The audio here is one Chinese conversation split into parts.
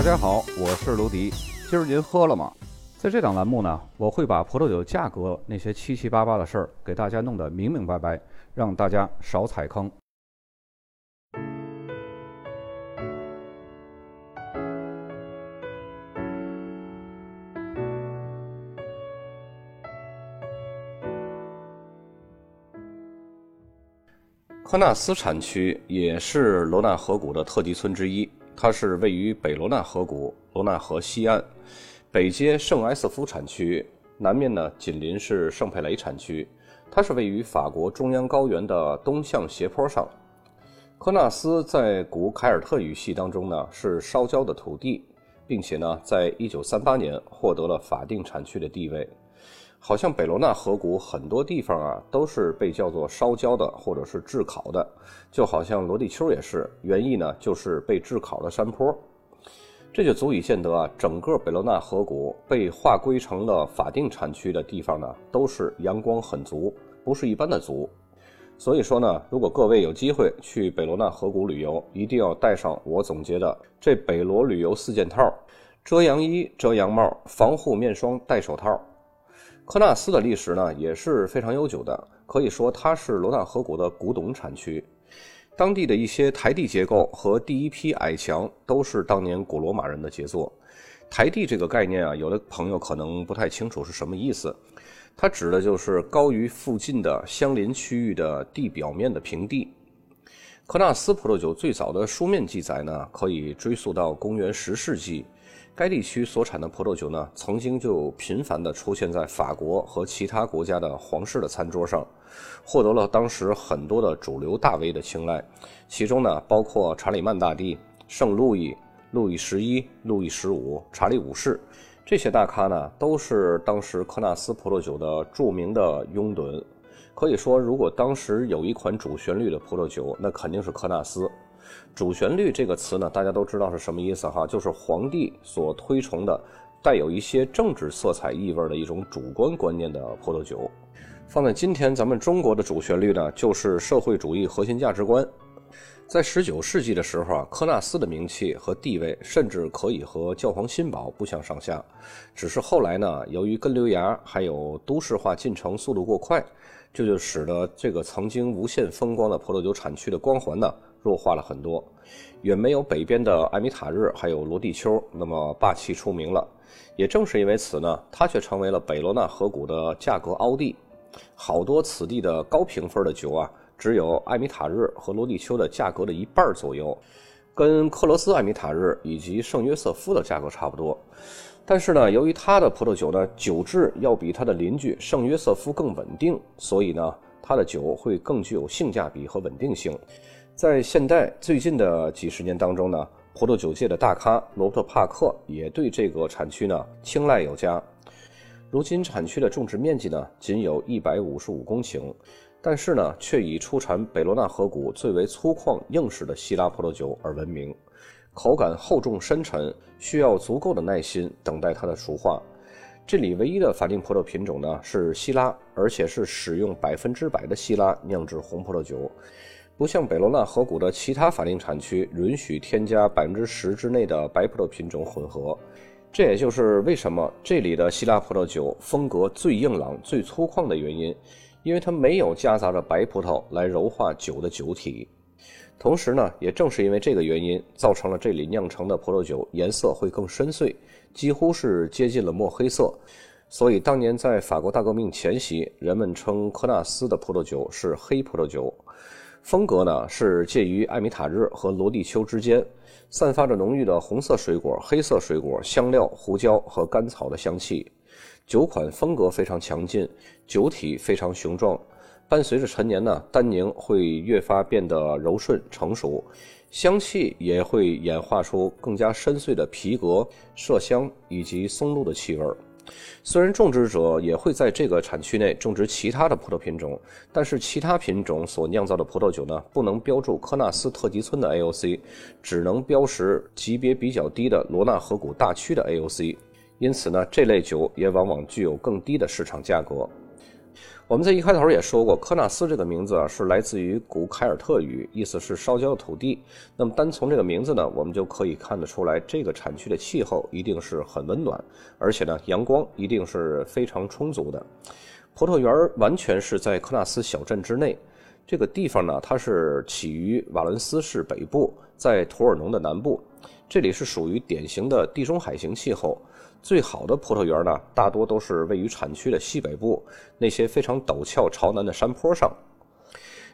大家好，我是卢迪。今儿您喝了吗？在这档栏目呢，我会把葡萄酒价格那些七七八八的事儿给大家弄得明明白白，让大家少踩坑。科纳斯产区也是罗纳河谷的特级村之一。它是位于北罗纳河谷罗纳河西岸，北接圣埃斯夫产区，南面呢紧邻是圣佩雷产区。它是位于法国中央高原的东向斜坡上。科纳斯在古凯尔特语系当中呢是烧焦的土地，并且呢在1938年获得了法定产区的地位。好像北罗纳河谷很多地方啊，都是被叫做烧焦的，或者是炙烤的，就好像罗地丘也是，原意呢就是被炙烤的山坡。这就足以见得啊，整个北罗纳河谷被划归成了法定产区的地方呢，都是阳光很足，不是一般的足。所以说呢，如果各位有机会去北罗纳河谷旅游，一定要带上我总结的这北罗旅游四件套：遮阳衣、遮阳帽、防护面霜、戴手套。科纳斯的历史呢也是非常悠久的，可以说它是罗纳河谷的古董产区。当地的一些台地结构和第一批矮墙都是当年古罗马人的杰作。台地这个概念啊，有的朋友可能不太清楚是什么意思。它指的就是高于附近的相邻区域的地表面的平地。科纳斯葡萄酒最早的书面记载呢，可以追溯到公元十世纪。该地区所产的葡萄酒呢，曾经就频繁地出现在法国和其他国家的皇室的餐桌上，获得了当时很多的主流大 V 的青睐。其中呢，包括查理曼大帝、圣路易、路易十一、路易十五、查理五世这些大咖呢，都是当时科纳斯葡萄酒的著名的拥趸。可以说，如果当时有一款主旋律的葡萄酒，那肯定是科纳斯。主旋律这个词呢，大家都知道是什么意思哈，就是皇帝所推崇的带有一些政治色彩意味的一种主观观念的葡萄酒。放在今天咱们中国的主旋律呢，就是社会主义核心价值观。在十九世纪的时候啊，科纳斯的名气和地位甚至可以和教皇新堡不相上下。只是后来呢，由于根瘤芽还有都市化进程速度过快，这就使得这个曾经无限风光的葡萄酒产区的光环呢。弱化了很多，远没有北边的艾米塔日还有罗地丘那么霸气出名了。也正是因为此呢，它却成为了北罗纳河谷的价格凹地。好多此地的高评分的酒啊，只有艾米塔日和罗地丘的价格的一半左右，跟克罗斯艾米塔日以及圣约瑟夫的价格差不多。但是呢，由于它的葡萄酒呢酒质要比它的邻居圣约瑟夫更稳定，所以呢，它的酒会更具有性价比和稳定性。在现代最近的几十年当中呢，葡萄酒界的大咖罗伯特·帕克也对这个产区呢青睐有加。如今产区的种植面积呢仅有一百五十五公顷，但是呢却以出产北罗纳河谷最为粗犷硬实的希拉葡萄酒而闻名，口感厚重深沉，需要足够的耐心等待它的熟化。这里唯一的法定葡萄品种呢是希拉，而且是使用百分之百的希拉酿制红葡萄酒。不像北罗纳河谷的其他法定产区允许添加百分之十之内的白葡萄品种混合，这也就是为什么这里的希腊葡萄酒风格最硬朗、最粗犷的原因，因为它没有夹杂着白葡萄来柔化酒的酒体。同时呢，也正是因为这个原因，造成了这里酿成的葡萄酒颜色会更深邃，几乎是接近了墨黑色。所以当年在法国大革命前夕，人们称科纳斯的葡萄酒是黑葡萄酒。风格呢是介于艾米塔日和罗地丘之间，散发着浓郁的红色水果、黑色水果、香料、胡椒和甘草的香气。酒款风格非常强劲，酒体非常雄壮。伴随着陈年呢，单宁会越发变得柔顺成熟，香气也会演化出更加深邃的皮革、麝香以及松露的气味儿。虽然种植者也会在这个产区内种植其他的葡萄品种，但是其他品种所酿造的葡萄酒呢，不能标注科纳斯特级村的 AOC，只能标识级别比较低的罗纳河谷大区的 AOC。因此呢，这类酒也往往具有更低的市场价格。我们在一开头也说过，科纳斯这个名字啊是来自于古凯尔特语，意思是烧焦的土地。那么单从这个名字呢，我们就可以看得出来，这个产区的气候一定是很温暖，而且呢，阳光一定是非常充足的。葡萄园完全是在科纳斯小镇之内。这个地方呢，它是起于瓦伦斯市北部，在图尔农的南部。这里是属于典型的地中海型气候。最好的葡萄园呢，大多都是位于产区的西北部，那些非常陡峭朝南的山坡上。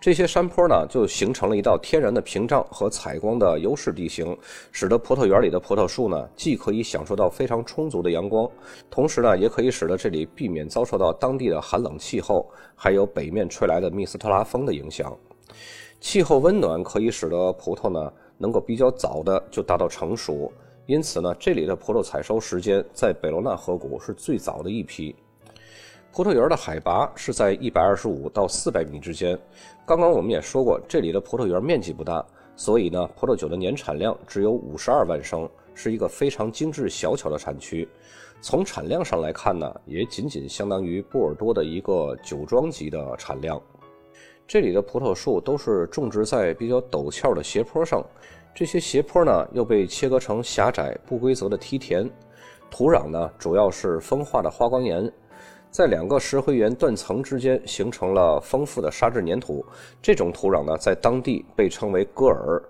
这些山坡呢，就形成了一道天然的屏障和采光的优势地形，使得葡萄园里的葡萄树呢，既可以享受到非常充足的阳光，同时呢，也可以使得这里避免遭受到当地的寒冷气候，还有北面吹来的密斯特拉风的影响。气候温暖可以使得葡萄呢，能够比较早的就达到成熟。因此呢，这里的葡萄采收时间在北罗纳河谷是最早的一批。葡萄园的海拔是在一百二十五到四百米之间。刚刚我们也说过，这里的葡萄园面积不大，所以呢，葡萄酒的年产量只有五十二万升，是一个非常精致小巧的产区。从产量上来看呢，也仅仅相当于波尔多的一个酒庄级的产量。这里的葡萄树都是种植在比较陡峭的斜坡上。这些斜坡呢，又被切割成狭窄不规则的梯田，土壤呢主要是风化的花岗岩，在两个石灰岩断层之间形成了丰富的沙质粘土。这种土壤呢，在当地被称为戈尔。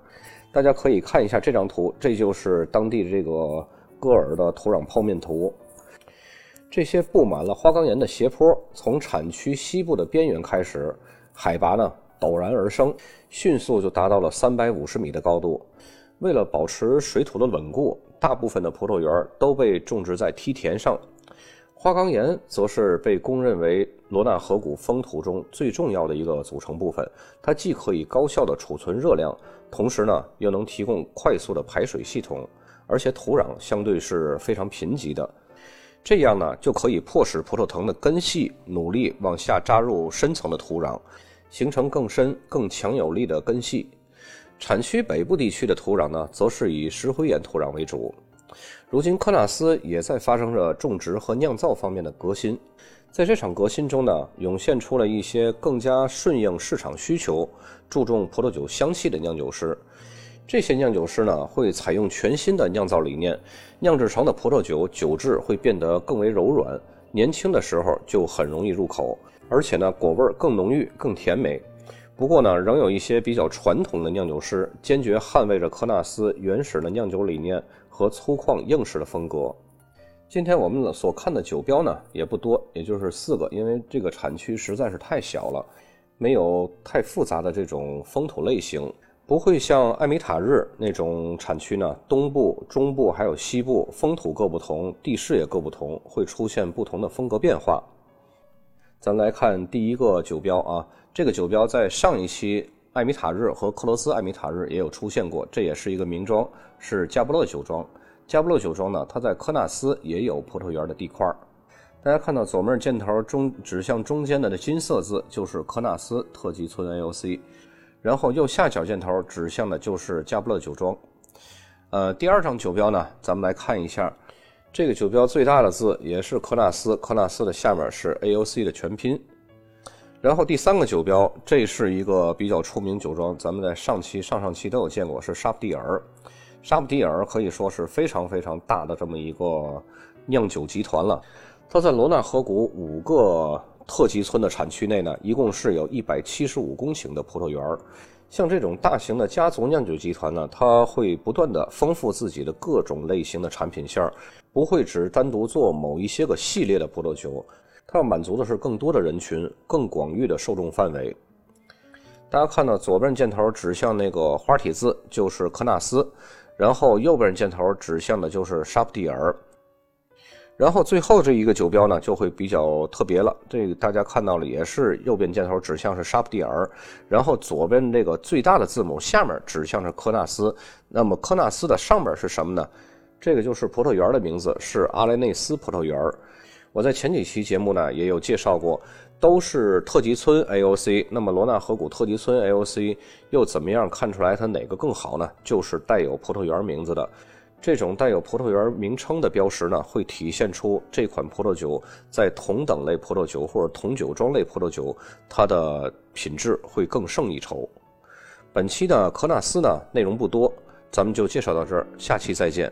大家可以看一下这张图，这就是当地这个戈尔的土壤剖面图。这些布满了花岗岩的斜坡，从产区西部的边缘开始，海拔呢陡然而升，迅速就达到了三百五十米的高度。为了保持水土的稳固，大部分的葡萄园都被种植在梯田上。花岗岩则是被公认为罗纳河谷风土中最重要的一个组成部分。它既可以高效的储存热量，同时呢又能提供快速的排水系统，而且土壤相对是非常贫瘠的。这样呢就可以迫使葡萄藤的根系努力往下扎入深层的土壤，形成更深、更强有力的根系。产区北部地区的土壤呢，则是以石灰岩土壤为主。如今，科纳斯也在发生着种植和酿造方面的革新。在这场革新中呢，涌现出了一些更加顺应市场需求、注重葡萄酒香气的酿酒师。这些酿酒师呢，会采用全新的酿造理念，酿制成的葡萄酒酒质会变得更为柔软，年轻的时候就很容易入口，而且呢，果味更浓郁、更甜美。不过呢，仍有一些比较传统的酿酒师坚决捍卫着科纳斯原始的酿酒理念和粗犷硬实的风格。今天我们所看的酒标呢也不多，也就是四个，因为这个产区实在是太小了，没有太复杂的这种风土类型，不会像艾米塔日那种产区呢，东部、中部还有西部风土各不同，地势也各不同，会出现不同的风格变化。咱来看第一个酒标啊。这个酒标在上一期艾米塔日和克罗斯艾米塔日也有出现过，这也是一个名庄，是加布勒酒庄。加布勒酒庄呢，它在科纳斯也有葡萄园的地块儿。大家看到左面箭头中指向中间的那金色字，就是科纳斯特级村 AOC，然后右下角箭头指向的就是加布勒酒庄。呃，第二张酒标呢，咱们来看一下，这个酒标最大的字也是科纳斯，科纳斯的下面是 AOC 的全拼。然后第三个酒标，这是一个比较出名酒庄，咱们在上期、上上期都有见过，是沙普蒂尔。沙普蒂尔可以说是非常非常大的这么一个酿酒集团了。它在罗纳河谷五个特级村的产区内呢，一共是有一百七十五公顷的葡萄园儿。像这种大型的家族酿酒集团呢，它会不断的丰富自己的各种类型的产品线儿不会只单独做某一些个系列的葡萄酒。它要满足的是更多的人群、更广域的受众范围。大家看到左边箭头指向那个花体字，就是科纳斯；然后右边箭头指向的就是沙普蒂尔。然后最后这一个酒标呢，就会比较特别了。这个大家看到了，也是右边箭头指向是沙普蒂尔，然后左边这个最大的字母下面指向是科纳斯。那么科纳斯的上边是什么呢？这个就是葡萄园的名字，是阿莱内斯葡萄园。我在前几期节目呢也有介绍过，都是特级村 AOC。那么罗纳河谷特级村 AOC 又怎么样看出来它哪个更好呢？就是带有葡萄园名字的这种带有葡萄园名称的标识呢，会体现出这款葡萄酒在同等类葡萄酒或者同酒庄类葡萄酒，它的品质会更胜一筹。本期的科纳斯呢，内容不多，咱们就介绍到这儿，下期再见。